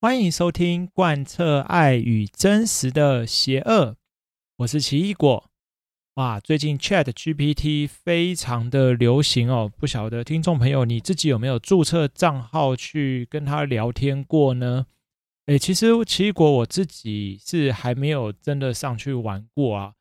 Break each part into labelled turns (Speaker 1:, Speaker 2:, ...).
Speaker 1: 欢迎收听《贯彻爱与真实的邪恶》，我是奇异果。哇，最近 Chat GPT 非常的流行哦，不晓得听众朋友你自己有没有注册账号去跟他聊天过呢？诶，其实奇异果我自己是还没有真的上去玩过啊，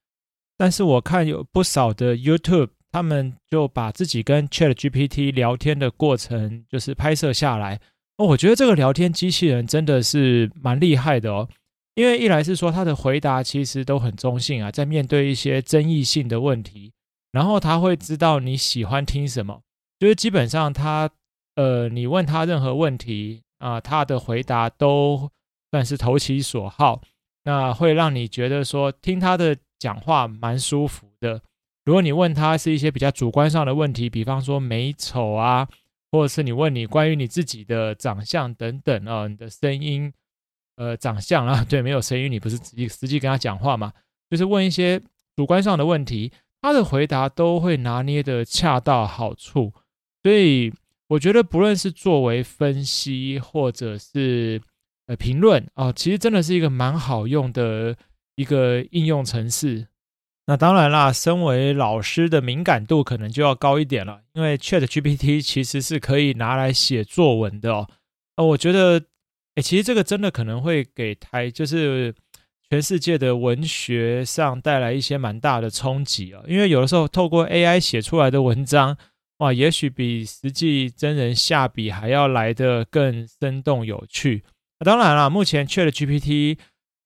Speaker 1: 但是我看有不少的 YouTube，他们就把自己跟 Chat GPT 聊天的过程就是拍摄下来。哦，我觉得这个聊天机器人真的是蛮厉害的哦，因为一来是说它的回答其实都很中性啊，在面对一些争议性的问题，然后他会知道你喜欢听什么，就是基本上他呃，你问他任何问题啊，他的回答都算是投其所好，那会让你觉得说听他的讲话蛮舒服的。如果你问他是一些比较主观上的问题，比方说美丑啊。或者是你问你关于你自己的长相等等啊，你的声音，呃，长相啊，对，没有声音，你不是实际实际跟他讲话嘛？就是问一些主观上的问题，他的回答都会拿捏得恰到好处。所以我觉得，不论是作为分析或者是呃评论啊，其实真的是一个蛮好用的一个应用程式。那当然啦，身为老师的敏感度可能就要高一点了，因为 ChatGPT 其实是可以拿来写作文的哦。呃，我觉得，诶，其实这个真的可能会给台，就是全世界的文学上带来一些蛮大的冲击啊。因为有的时候透过 AI 写出来的文章，哇，也许比实际真人下笔还要来得更生动有趣。当然啦，目前 ChatGPT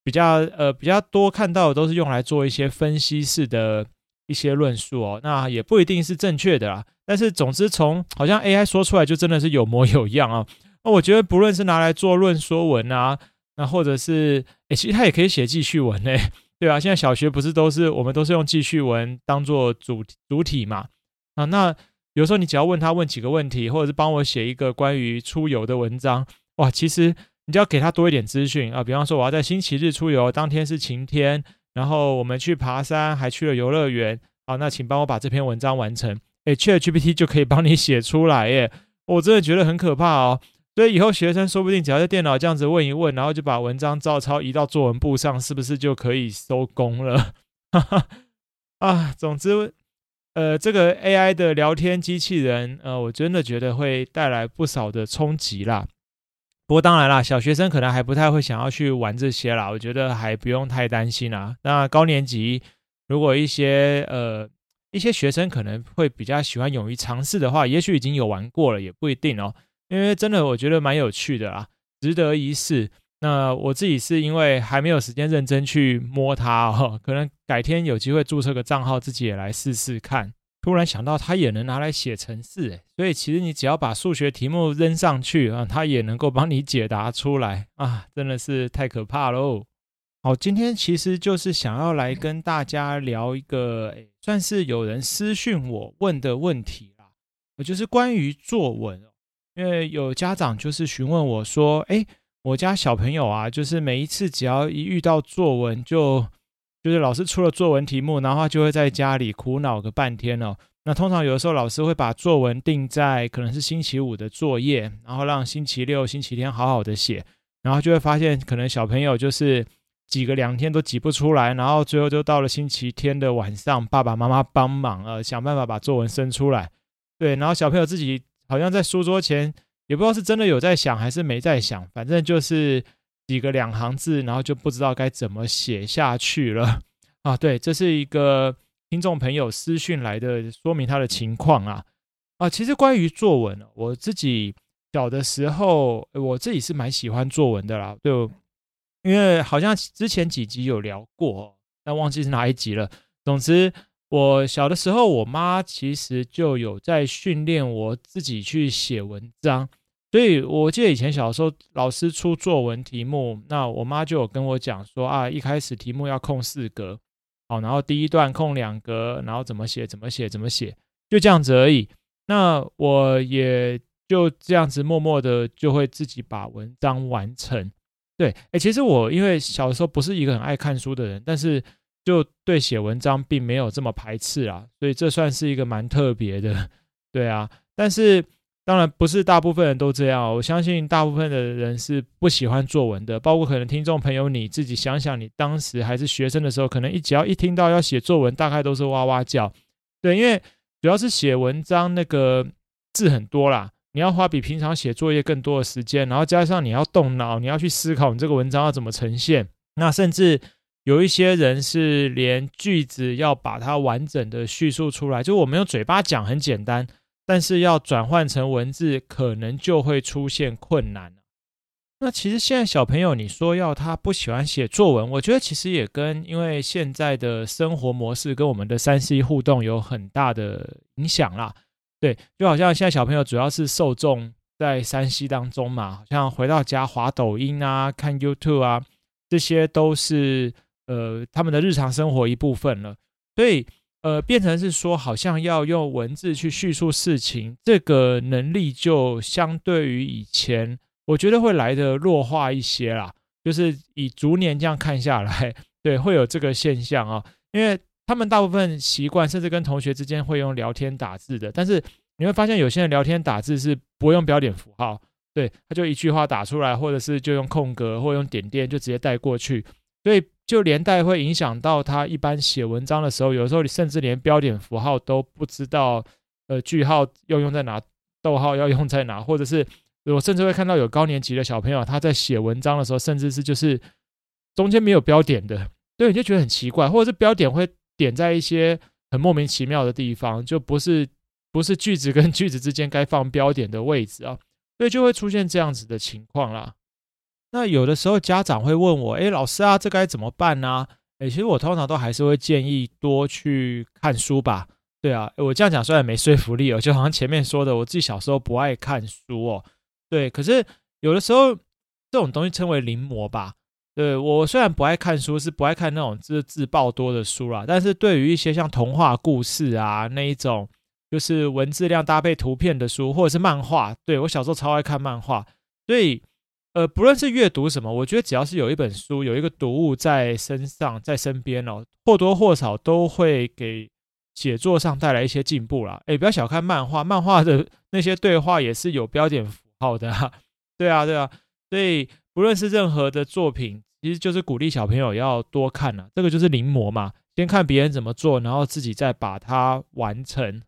Speaker 1: 比较呃比较多看到的都是用来做一些分析式的一些论述哦，那也不一定是正确的啦。但是总之从好像 AI 说出来就真的是有模有样啊。那我觉得不论是拿来做论说文啊，那或者是诶，其实它也可以写记叙文呢，对啊，现在小学不是都是我们都是用记叙文当做主主体嘛啊？那有时候你只要问他问几个问题，或者是帮我写一个关于出游的文章，哇，其实。你就要给他多一点资讯啊，比方说我要在星期日出游，当天是晴天，然后我们去爬山，还去了游乐园，好，那请帮我把这篇文章完成。诶，ChatGPT 就可以帮你写出来耶，我真的觉得很可怕哦。所以以后学生说不定只要在电脑这样子问一问，然后就把文章照抄移到作文簿上，是不是就可以收工了？哈 哈啊，总之，呃，这个 AI 的聊天机器人，呃，我真的觉得会带来不少的冲击啦。不过当然啦，小学生可能还不太会想要去玩这些啦，我觉得还不用太担心啦。那高年级如果一些呃一些学生可能会比较喜欢勇于尝试的话，也许已经有玩过了，也不一定哦。因为真的我觉得蛮有趣的啦，值得一试。那我自己是因为还没有时间认真去摸它哦，可能改天有机会注册个账号，自己也来试试看。突然想到，它也能拿来写程式，所以其实你只要把数学题目扔上去啊，它也能够帮你解答出来啊，真的是太可怕喽！好，今天其实就是想要来跟大家聊一个，算是有人私讯我问的问题啦，就是关于作文，因为有家长就是询问我说，诶，我家小朋友啊，就是每一次只要一遇到作文就。就是老师出了作文题目，然后他就会在家里苦恼个半天哦。那通常有的时候老师会把作文定在可能是星期五的作业，然后让星期六、星期天好好的写，然后就会发现可能小朋友就是挤个两天都挤不出来，然后最后就到了星期天的晚上，爸爸妈妈帮忙呃想办法把作文生出来。对，然后小朋友自己好像在书桌前也不知道是真的有在想还是没在想，反正就是。几个两行字，然后就不知道该怎么写下去了 啊！对，这是一个听众朋友私讯来的，说明他的情况啊啊！其实关于作文，我自己小的时候，我自己是蛮喜欢作文的啦，就因为好像之前几集有聊过，但忘记是哪一集了。总之，我小的时候，我妈其实就有在训练我自己去写文章。所以，我记得以前小时候，老师出作文题目，那我妈就有跟我讲说啊，一开始题目要空四格，好，然后第一段空两格，然后怎么写，怎么写，怎么写，就这样子而已。那我也就这样子默默的就会自己把文章完成。对，诶，其实我因为小时候不是一个很爱看书的人，但是就对写文章并没有这么排斥啊，所以这算是一个蛮特别的，对啊。但是。当然不是大部分人都这样，我相信大部分的人是不喜欢作文的，包括可能听众朋友你自己想想，你当时还是学生的时候，可能一只要一听到要写作文，大概都是哇哇叫。对，因为主要是写文章那个字很多啦，你要花比平常写作业更多的时间，然后加上你要动脑，你要去思考你这个文章要怎么呈现。那甚至有一些人是连句子要把它完整的叙述出来，就我们用嘴巴讲很简单。但是要转换成文字，可能就会出现困难。那其实现在小朋友，你说要他不喜欢写作文，我觉得其实也跟因为现在的生活模式跟我们的三 C 互动有很大的影响啦。对，就好像现在小朋友主要是受众在三 C 当中嘛，好像回到家滑抖音啊、看 YouTube 啊，这些都是呃他们的日常生活一部分了。所以。呃，变成是说，好像要用文字去叙述事情，这个能力就相对于以前，我觉得会来得弱化一些啦。就是以逐年这样看下来，对，会有这个现象啊。因为他们大部分习惯，甚至跟同学之间会用聊天打字的，但是你会发现，有些人聊天打字是不会用标点符号，对，他就一句话打出来，或者是就用空格或用点点就直接带过去，所以。就连带会影响到他一般写文章的时候，有时候你甚至连标点符号都不知道，呃，句号要用在哪，逗号要用在哪，或者是我甚至会看到有高年级的小朋友他在写文章的时候，甚至是就是中间没有标点的，对，你就觉得很奇怪，或者是标点会点在一些很莫名其妙的地方，就不是不是句子跟 句子之间该放标点的位置啊，所以就会出现这样子的情况啦。那有的时候家长会问我，诶，老师啊，这该怎么办呢？诶，其实我通常都还是会建议多去看书吧。对啊，我这样讲虽然没说服力哦，就好像前面说的，我自己小时候不爱看书哦。对，可是有的时候这种东西称为临摹吧。对，我虽然不爱看书，是不爱看那种字字爆多的书啦，但是对于一些像童话故事啊那一种，就是文字量搭配图片的书，或者是漫画，对，我小时候超爱看漫画，所以。呃，不论是阅读什么，我觉得只要是有一本书，有一个读物在身上，在身边哦，或多或少都会给写作上带来一些进步啦。诶，不要小看漫画，漫画的那些对话也是有标点符号的啊。对啊，对啊，所以不论是任何的作品，其实就是鼓励小朋友要多看啊。这个就是临摹嘛，先看别人怎么做，然后自己再把它完成。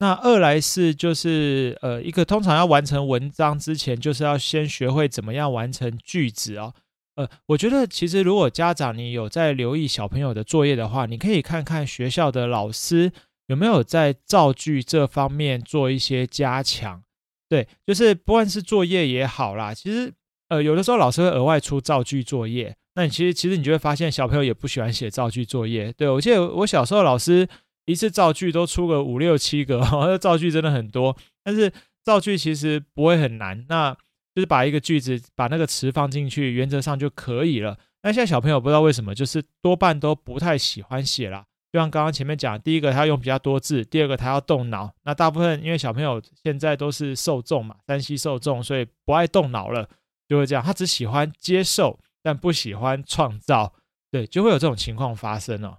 Speaker 1: 那二来是就是呃一个通常要完成文章之前，就是要先学会怎么样完成句子哦。呃，我觉得其实如果家长你有在留意小朋友的作业的话，你可以看看学校的老师有没有在造句这方面做一些加强。对，就是不管是作业也好啦，其实呃有的时候老师会额外出造句作业，那你其实其实你就会发现小朋友也不喜欢写造句作业。对，我记得我小时候老师。一次造句都出个五六七个，这造句真的很多。但是造句其实不会很难，那就是把一个句子把那个词放进去，原则上就可以了。那现在小朋友不知道为什么，就是多半都不太喜欢写啦。就像刚刚前面讲，第一个他用比较多字，第二个他要动脑。那大部分因为小朋友现在都是受众嘛，3C 受众，所以不爱动脑了，就会这样。他只喜欢接受，但不喜欢创造，对，就会有这种情况发生哦。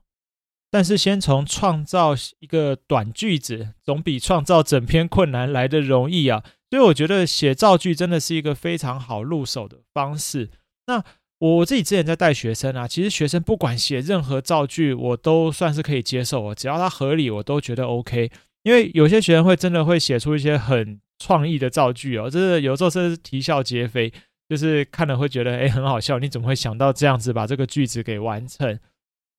Speaker 1: 但是，先从创造一个短句子，总比创造整篇困难来得容易啊！所以，我觉得写造句真的是一个非常好入手的方式。那我自己之前在带学生啊，其实学生不管写任何造句，我都算是可以接受哦，只要它合理，我都觉得 OK。因为有些学生会真的会写出一些很创意的造句哦，就是有时候甚至啼笑皆非，就是看了会觉得诶很好笑，你怎么会想到这样子把这个句子给完成？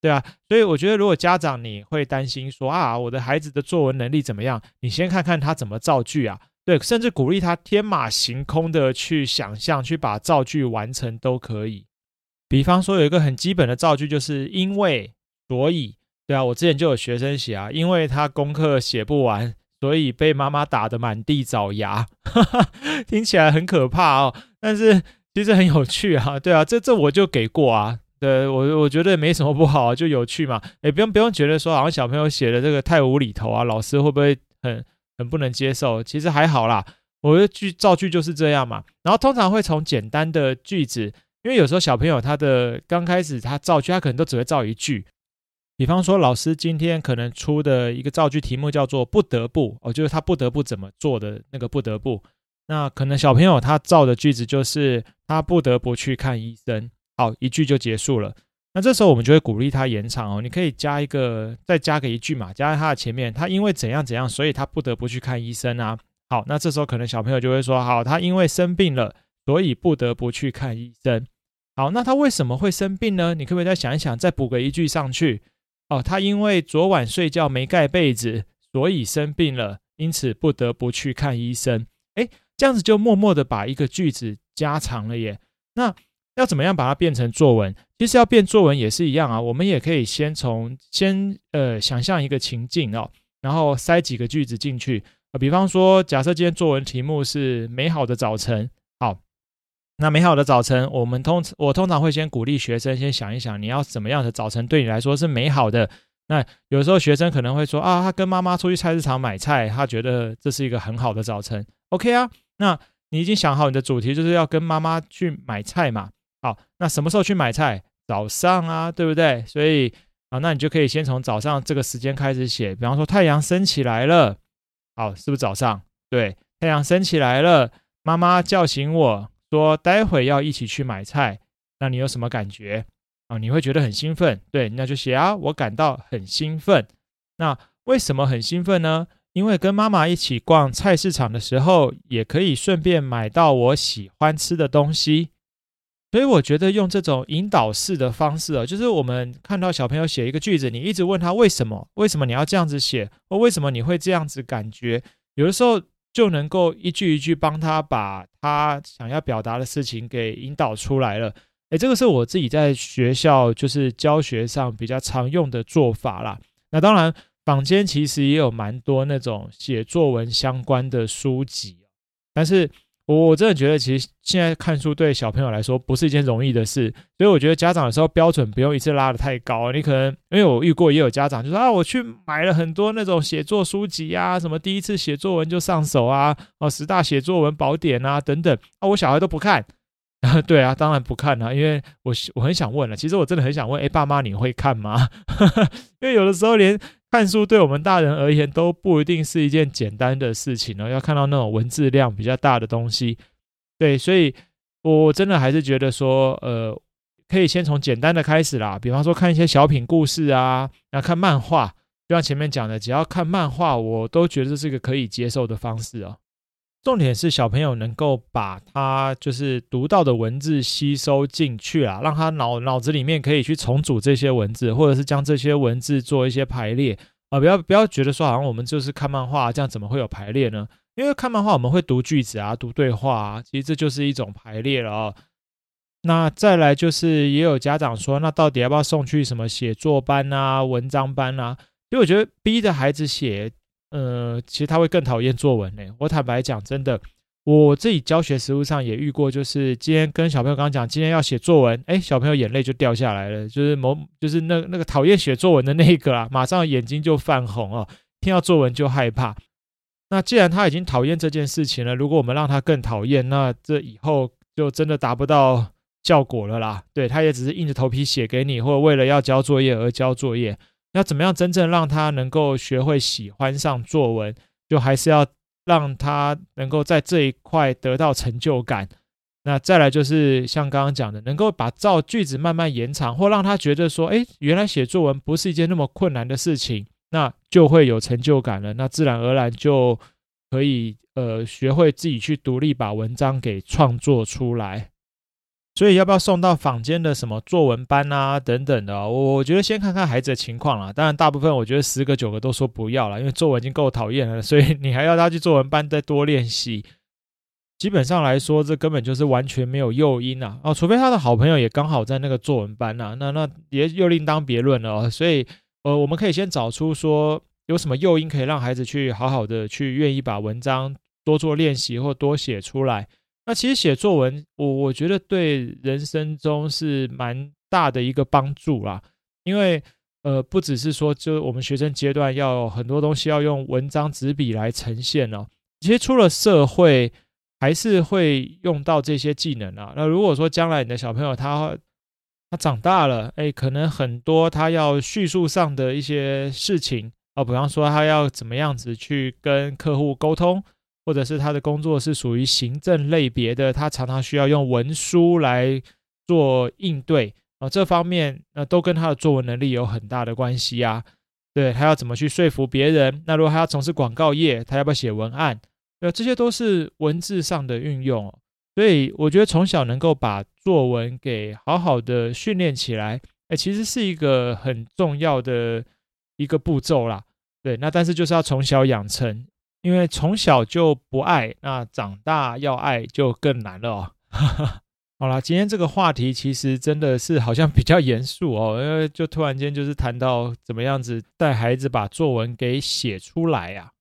Speaker 1: 对啊，所以我觉得，如果家长你会担心说啊，我的孩子的作文能力怎么样？你先看看他怎么造句啊，对，甚至鼓励他天马行空的去想象，去把造句完成都可以。比方说，有一个很基本的造句，就是因为、所以，对啊，我之前就有学生写啊，因为他功课写不完，所以被妈妈打得满地找牙，哈哈，听起来很可怕哦，但是其实很有趣啊，对啊，这这我就给过啊。对我，我觉得没什么不好，就有趣嘛。也不用不用觉得说好像小朋友写的这个太无厘头啊，老师会不会很很不能接受？其实还好啦。我觉得句造句就是这样嘛。然后通常会从简单的句子，因为有时候小朋友他的刚开始他造句，他可能都只会造一句。比方说，老师今天可能出的一个造句题目叫做“不得不”，哦，就是他不得不怎么做的那个“不得不”。那可能小朋友他造的句子就是他不得不去看医生，好，一句就结束了。那这时候我们就会鼓励他延长哦，你可以加一个，再加个一句嘛，加在他的前面。他因为怎样怎样，所以他不得不去看医生啊。好，那这时候可能小朋友就会说：好，他因为生病了，所以不得不去看医生。好，那他为什么会生病呢？你可不可以再想一想，再补个一句上去？哦，他因为昨晚睡觉没盖被子，所以生病了，因此不得不去看医生。诶，这样子就默默的把一个句子加长了耶。那要怎么样把它变成作文？其实要变作文也是一样啊。我们也可以先从先呃想象一个情境哦，然后塞几个句子进去。呃，比方说，假设今天作文题目是美好的早晨。好，那美好的早晨，我们通我通常会先鼓励学生先想一想，你要怎么样的早晨对你来说是美好的。那有时候学生可能会说啊，他跟妈妈出去菜市场买菜，他觉得这是一个很好的早晨。OK 啊，那你已经想好你的主题就是要跟妈妈去买菜嘛？好，那什么时候去买菜？早上啊，对不对？所以啊，那你就可以先从早上这个时间开始写。比方说太阳升起来了，好，是不是早上？对，太阳升起来了，妈妈叫醒我说待会要一起去买菜。那你有什么感觉？啊，你会觉得很兴奋，对，那就写啊，我感到很兴奋。那为什么很兴奋呢？因为跟妈妈一起逛菜市场的时候，也可以顺便买到我喜欢吃的东西。所以我觉得用这种引导式的方式啊，就是我们看到小朋友写一个句子，你一直问他为什么，为什么你要这样子写，或为什么你会这样子感觉，有的时候就能够一句一句帮他把他想要表达的事情给引导出来了。诶，这个是我自己在学校就是教学上比较常用的做法啦。那当然，坊间其实也有蛮多那种写作文相关的书籍，但是我我真的觉得，其实现在看书对小朋友来说不是一件容易的事，所以我觉得家长有时候标准不用一次拉的太高。你可能因为我遇过也有家长就说啊，我去买了很多那种写作书籍啊，什么第一次写作文就上手啊，哦，十大写作文宝典啊等等啊，我小孩都不看。对啊，当然不看了，因为我我很想问了，其实我真的很想问，哎，爸妈你会看吗？因为有的时候连看书对我们大人而言都不一定是一件简单的事情哦，要看到那种文字量比较大的东西。对，所以我真的还是觉得说，呃，可以先从简单的开始啦，比方说看一些小品故事啊，然后看漫画，就像前面讲的，只要看漫画，我都觉得是一个可以接受的方式哦。重点是小朋友能够把他就是读到的文字吸收进去啊，让他脑脑子里面可以去重组这些文字，或者是将这些文字做一些排列啊、不要不要觉得说好像我们就是看漫画，这样怎么会有排列呢？因为看漫画我们会读句子啊，读对话啊，其实这就是一种排列了啊、那再来就是也有家长说，那到底要不要送去什么写作班啊、文章班啊？因为我觉得逼着孩子写。呃，其实他会更讨厌作文呢。我坦白讲，真的，我自己教学实务上也遇过，就是今天跟小朋友刚讲，今天要写作文，哎，小朋友眼泪就掉下来了，就是某就是那那个讨厌写作文的那个啊，马上眼睛就泛红哦，听到作文就害怕。那既然他已经讨厌这件事情了，如果我们让他更讨厌，那这以后就真的达不到效果了啦。对，他也只是硬着头皮写给你，或者为了要交作业而交作业。要怎么样真正让他能够学会喜欢上作文，就还是要让他能够在这一块得到成就感。那再来就是像刚刚讲的，能够把造句子慢慢延长，或让他觉得说，诶，原来写作文不是一件那么困难的事情，那就会有成就感了。那自然而然就可以呃学会自己去独立把文章给创作出来。所以要不要送到坊间的什么作文班啊等等的？我觉得先看看孩子的情况啦。当然，大部分我觉得十个九个都说不要了，因为作文已经够讨厌了，所以你还要他去作文班再多练习。基本上来说，这根本就是完全没有诱因啊！哦，除非他的好朋友也刚好在那个作文班啊，那那也又另当别论了。所以，呃，我们可以先找出说有什么诱因可以让孩子去好好的去愿意把文章多做练习或多写出来。那其实写作文，我我觉得对人生中是蛮大的一个帮助啦。因为呃，不只是说，就我们学生阶段要很多东西要用文章纸笔来呈现哦。其实出了社会，还是会用到这些技能啊。那如果说将来你的小朋友他他长大了，哎，可能很多他要叙述上的一些事情啊，比方说他要怎么样子去跟客户沟通，或者是他的工作是属于行政类别的，他常常需要用文书来做应对啊，这方面那都跟他的作文能力有很大的关系啊。对，他要怎么去说服别人？那如果他要从事广告业，他要不要写文案？对，这些都是文字上的运用。所以我觉得从小能够把作文给好好的训练起来，哎，其实是一个很重要的一个步骤啦。对，那但是就是要从小养成，因为从小就不爱，那长大要爱就更难了哦。好啦，今天这个话题其实真的是好像比较严肃哦，因为就突然间就是谈到怎么样子带孩子把作文给写出来呀。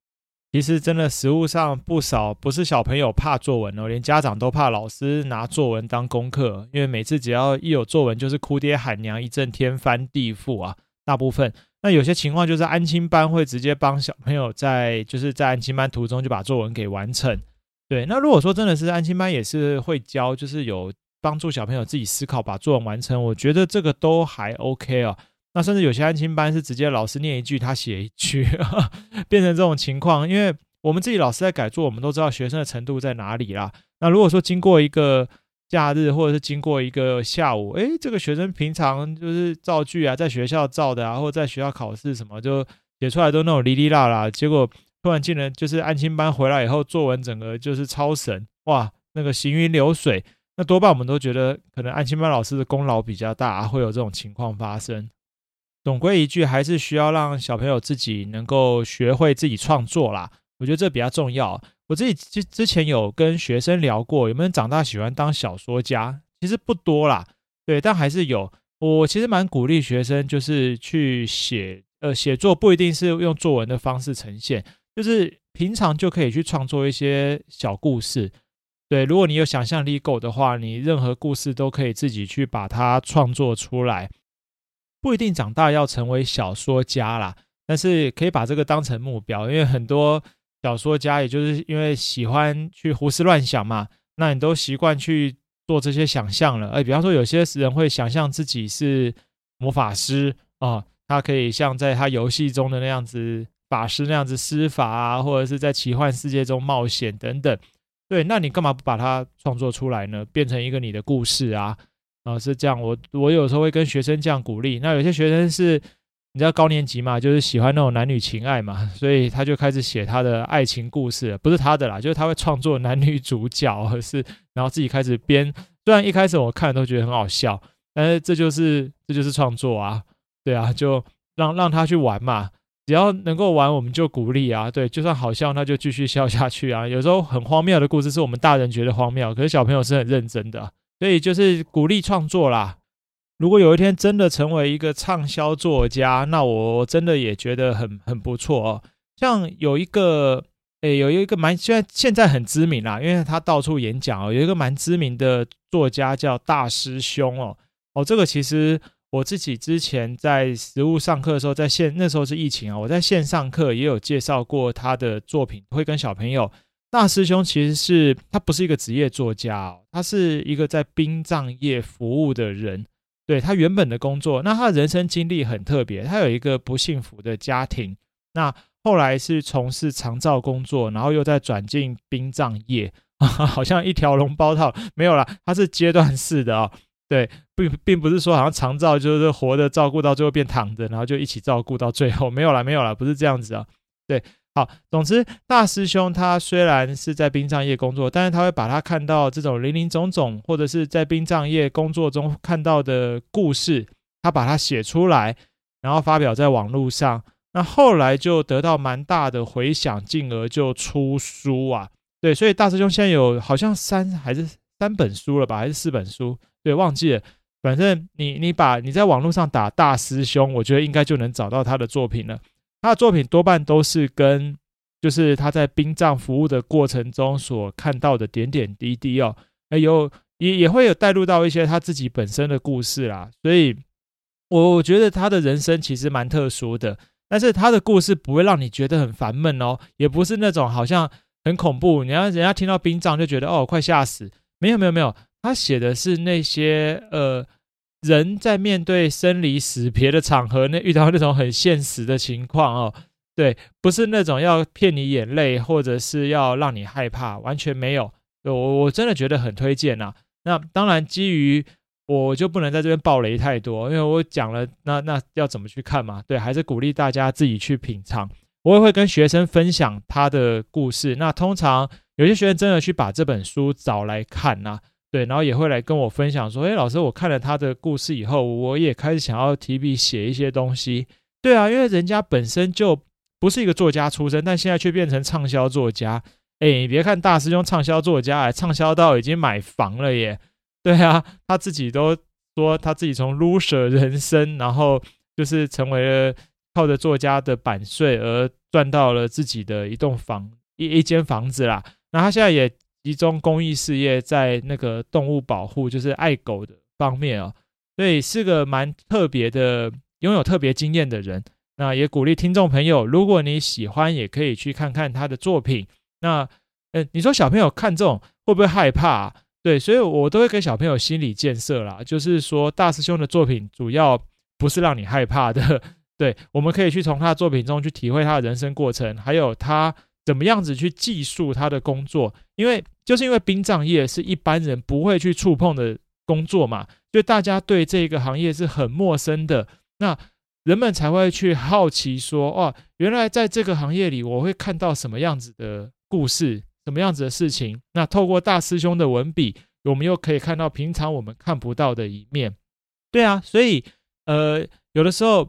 Speaker 1: 其实真的，实务上不少不是小朋友怕作文哦，连家长都怕老师拿作文当功课，因为每次只要一有作文，就是哭爹喊娘，一阵天翻地覆啊。大部分那有些情况就是安亲班会直接帮小朋友在就是在安亲班途中就把作文给完成。对，那如果说真的是安亲班也是会教，就是有帮助小朋友自己思考把作文完成，我觉得这个都还 OK 哦。那甚至有些安亲班是直接老师念一句，他写一句，变成这种情况。因为我们自己老师在改作，我们都知道学生的程度在哪里啦。那如果说经过一个假日，或者是经过一个下午，诶，这个学生平常就是造句啊，在学校造的啊，或者在学校考试什么，就写出来都那种哩哩啦啦。结果突然进了就是安亲班回来以后，作文整个就是超神哇，那个行云流水。那多半我们都觉得可能安亲班老师的功劳比较大，会有这种情况发生。总归一句，还是需要让小朋友自己能够学会自己创作啦。我觉得这比较重要。我自己之之前有跟学生聊过，有没有长大喜欢当小说家？其实不多啦，对，但还是有。我其实蛮鼓励学生，就是去写，呃，写作不一定是用作文的方式呈现，就是平常就可以去创作一些小故事。对，如果你有想象力够的话，你任何故事都可以自己去把它创作出来。不一定长大要成为小说家啦，但是可以把这个当成目标，因为很多小说家也就是因为喜欢去胡思乱想嘛，那你都习惯去做这些想象了。哎，比方说有些人会想象自己是魔法师啊，他可以像在他游戏中的那样子法师那样子施法啊，或者是在奇幻世界中冒险等等。对，那你干嘛不把它创作出来呢？变成一个你的故事啊？啊、是这样，我我有时候会跟学生这样鼓励。那有些学生是，你知道高年级嘛，就是喜欢那种男女情爱嘛，所以他就开始写他的爱情故事，不是他的啦，就是他会创作男女主角，是然后自己开始编。虽然一开始我看都觉得很好笑，但是这就是这就是创作啊，对啊，就让让他去玩嘛，只要能够玩，我们就鼓励啊，对，就算好笑，那就继续笑下去啊。有时候很荒谬的故事是我们大人觉得荒谬，可是小朋友是很认真的。所以就是鼓励创作啦。如果有一天真的成为一个畅销作家，那我真的也觉得很很不错哦。像有一个，诶，有一个蛮现在现在很知名啦，因为他到处演讲哦。有一个蛮知名的作家叫大师兄哦。哦，这个其实我自己之前在实务上课的时候，在线那时候是疫情啊，我在线上课也有介绍过他的作品，会跟小朋友。大师兄其实是他不是一个职业作家哦，他是一个在殡葬业服务的人。对，他原本的工作，那他的人生经历很特别，他有一个不幸福的家庭，那后来是从事长照工作，然后又再转进殡葬业，好像一条龙包套。没有啦，他是阶段式的哦。对，并并不是说好像长照就是活着照顾到最后变躺着，然后就一起照顾到最后。没有啦，没有啦，不是这样子啊。对。好，总之，大师兄他虽然是在殡葬业工作，但是他会把他看到这种林林总总，或者是在殡葬业工作中看到的故事，他把它写出来，然后发表在网络上。那后来就得到蛮大的回响，进而就出书啊。对，所以大师兄现在有好像三还是三本书了吧，还是四本书？对，忘记了。反正你你把你在网络上打大师兄，我觉得应该就能找到他的作品了。他的作品多半都是跟，就是他在殡葬服务的过程中所看到的点点滴滴哦，哎有也也会有带入到一些他自己本身的故事啦，所以我我觉得他的人生其实蛮特殊的，但是他的故事不会让你觉得很烦闷哦，也不是那种好像很恐怖，你要人家听到殡葬就觉得哦快吓死，没有没有没有，他写的是那些呃。人在面对生离死别的场合，那遇到那种很现实的情况哦，对，不是那种要骗你眼泪，或者是要让你害怕，完全没有。我我真的觉得很推荐呐。那当然，基于我就不能在这边爆雷太多，因为我讲了，那那要怎么去看嘛？对，还是鼓励大家自己去品尝。我也会跟学生分享他的故事。那通常有些学生真的去把这本书找来看呐。对，然后也会来跟我分享说：“诶，老师，我看了他的故事以后，我也开始想要提笔写一些东西。”对啊，因为人家本身就不是一个作家出身，但现在却变成畅销作家。诶，你别看大师兄畅销作家，哎，畅销到已经买房了耶。对啊，他自己都说他自己从 loser 人生，然后就是成为了靠着作家的版税而赚到了自己的一栋房一一间房子啦。那他现在也。集中公益事业在那个动物保护，就是爱狗的方面啊、哦，所以是个蛮特别的，拥有特别经验的人。那也鼓励听众朋友，如果你喜欢，也可以去看看他的作品。那，呃，你说小朋友看这种会不会害怕、对，所以我都会给小朋友心理建设啦，就是说大师兄的作品主要不是让你害怕的，对，我们可以去从他的作品中去体会他的人生过程，还有他。怎么样子去记述他的工作？因为就是因为殡葬业是一般人不会去触碰的工作嘛，所以大家对这个行业是很陌生的。那人们才会去好奇说：哦，原来在这个行业里，我会看到什么样子的故事，什么样子的事情？那透过大师兄的文笔，我们又可以看到平常我们看不到的一面。对啊，所以呃，有的时候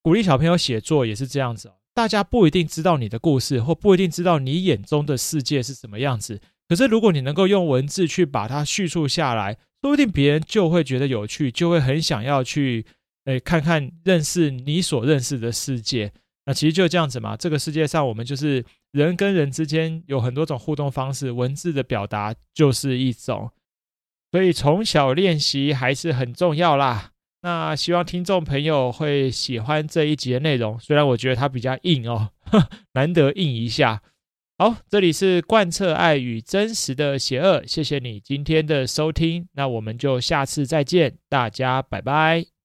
Speaker 1: 鼓励小朋友写作也是这样子哦。大家不一定知道你的故事，或不一定知道你眼中的世界是什么样子。可是，如果你能够用文字去把它叙述下来，说不定别人就会觉得有趣，就会很想要去，诶，看看认识你所认识的世界。那其实就这样子嘛。这个世界上，我们就是人跟人之间有很多种互动方式，文字的表达就是一种。所以，从小练习还是很重要啦。那希望听众朋友会喜欢这一集的内容，虽然我觉得它比较硬哦，呵，难得硬一下。好，这里是贯彻爱与真实的邪恶，谢谢你今天的收听，那我们就下次再见，大家拜拜。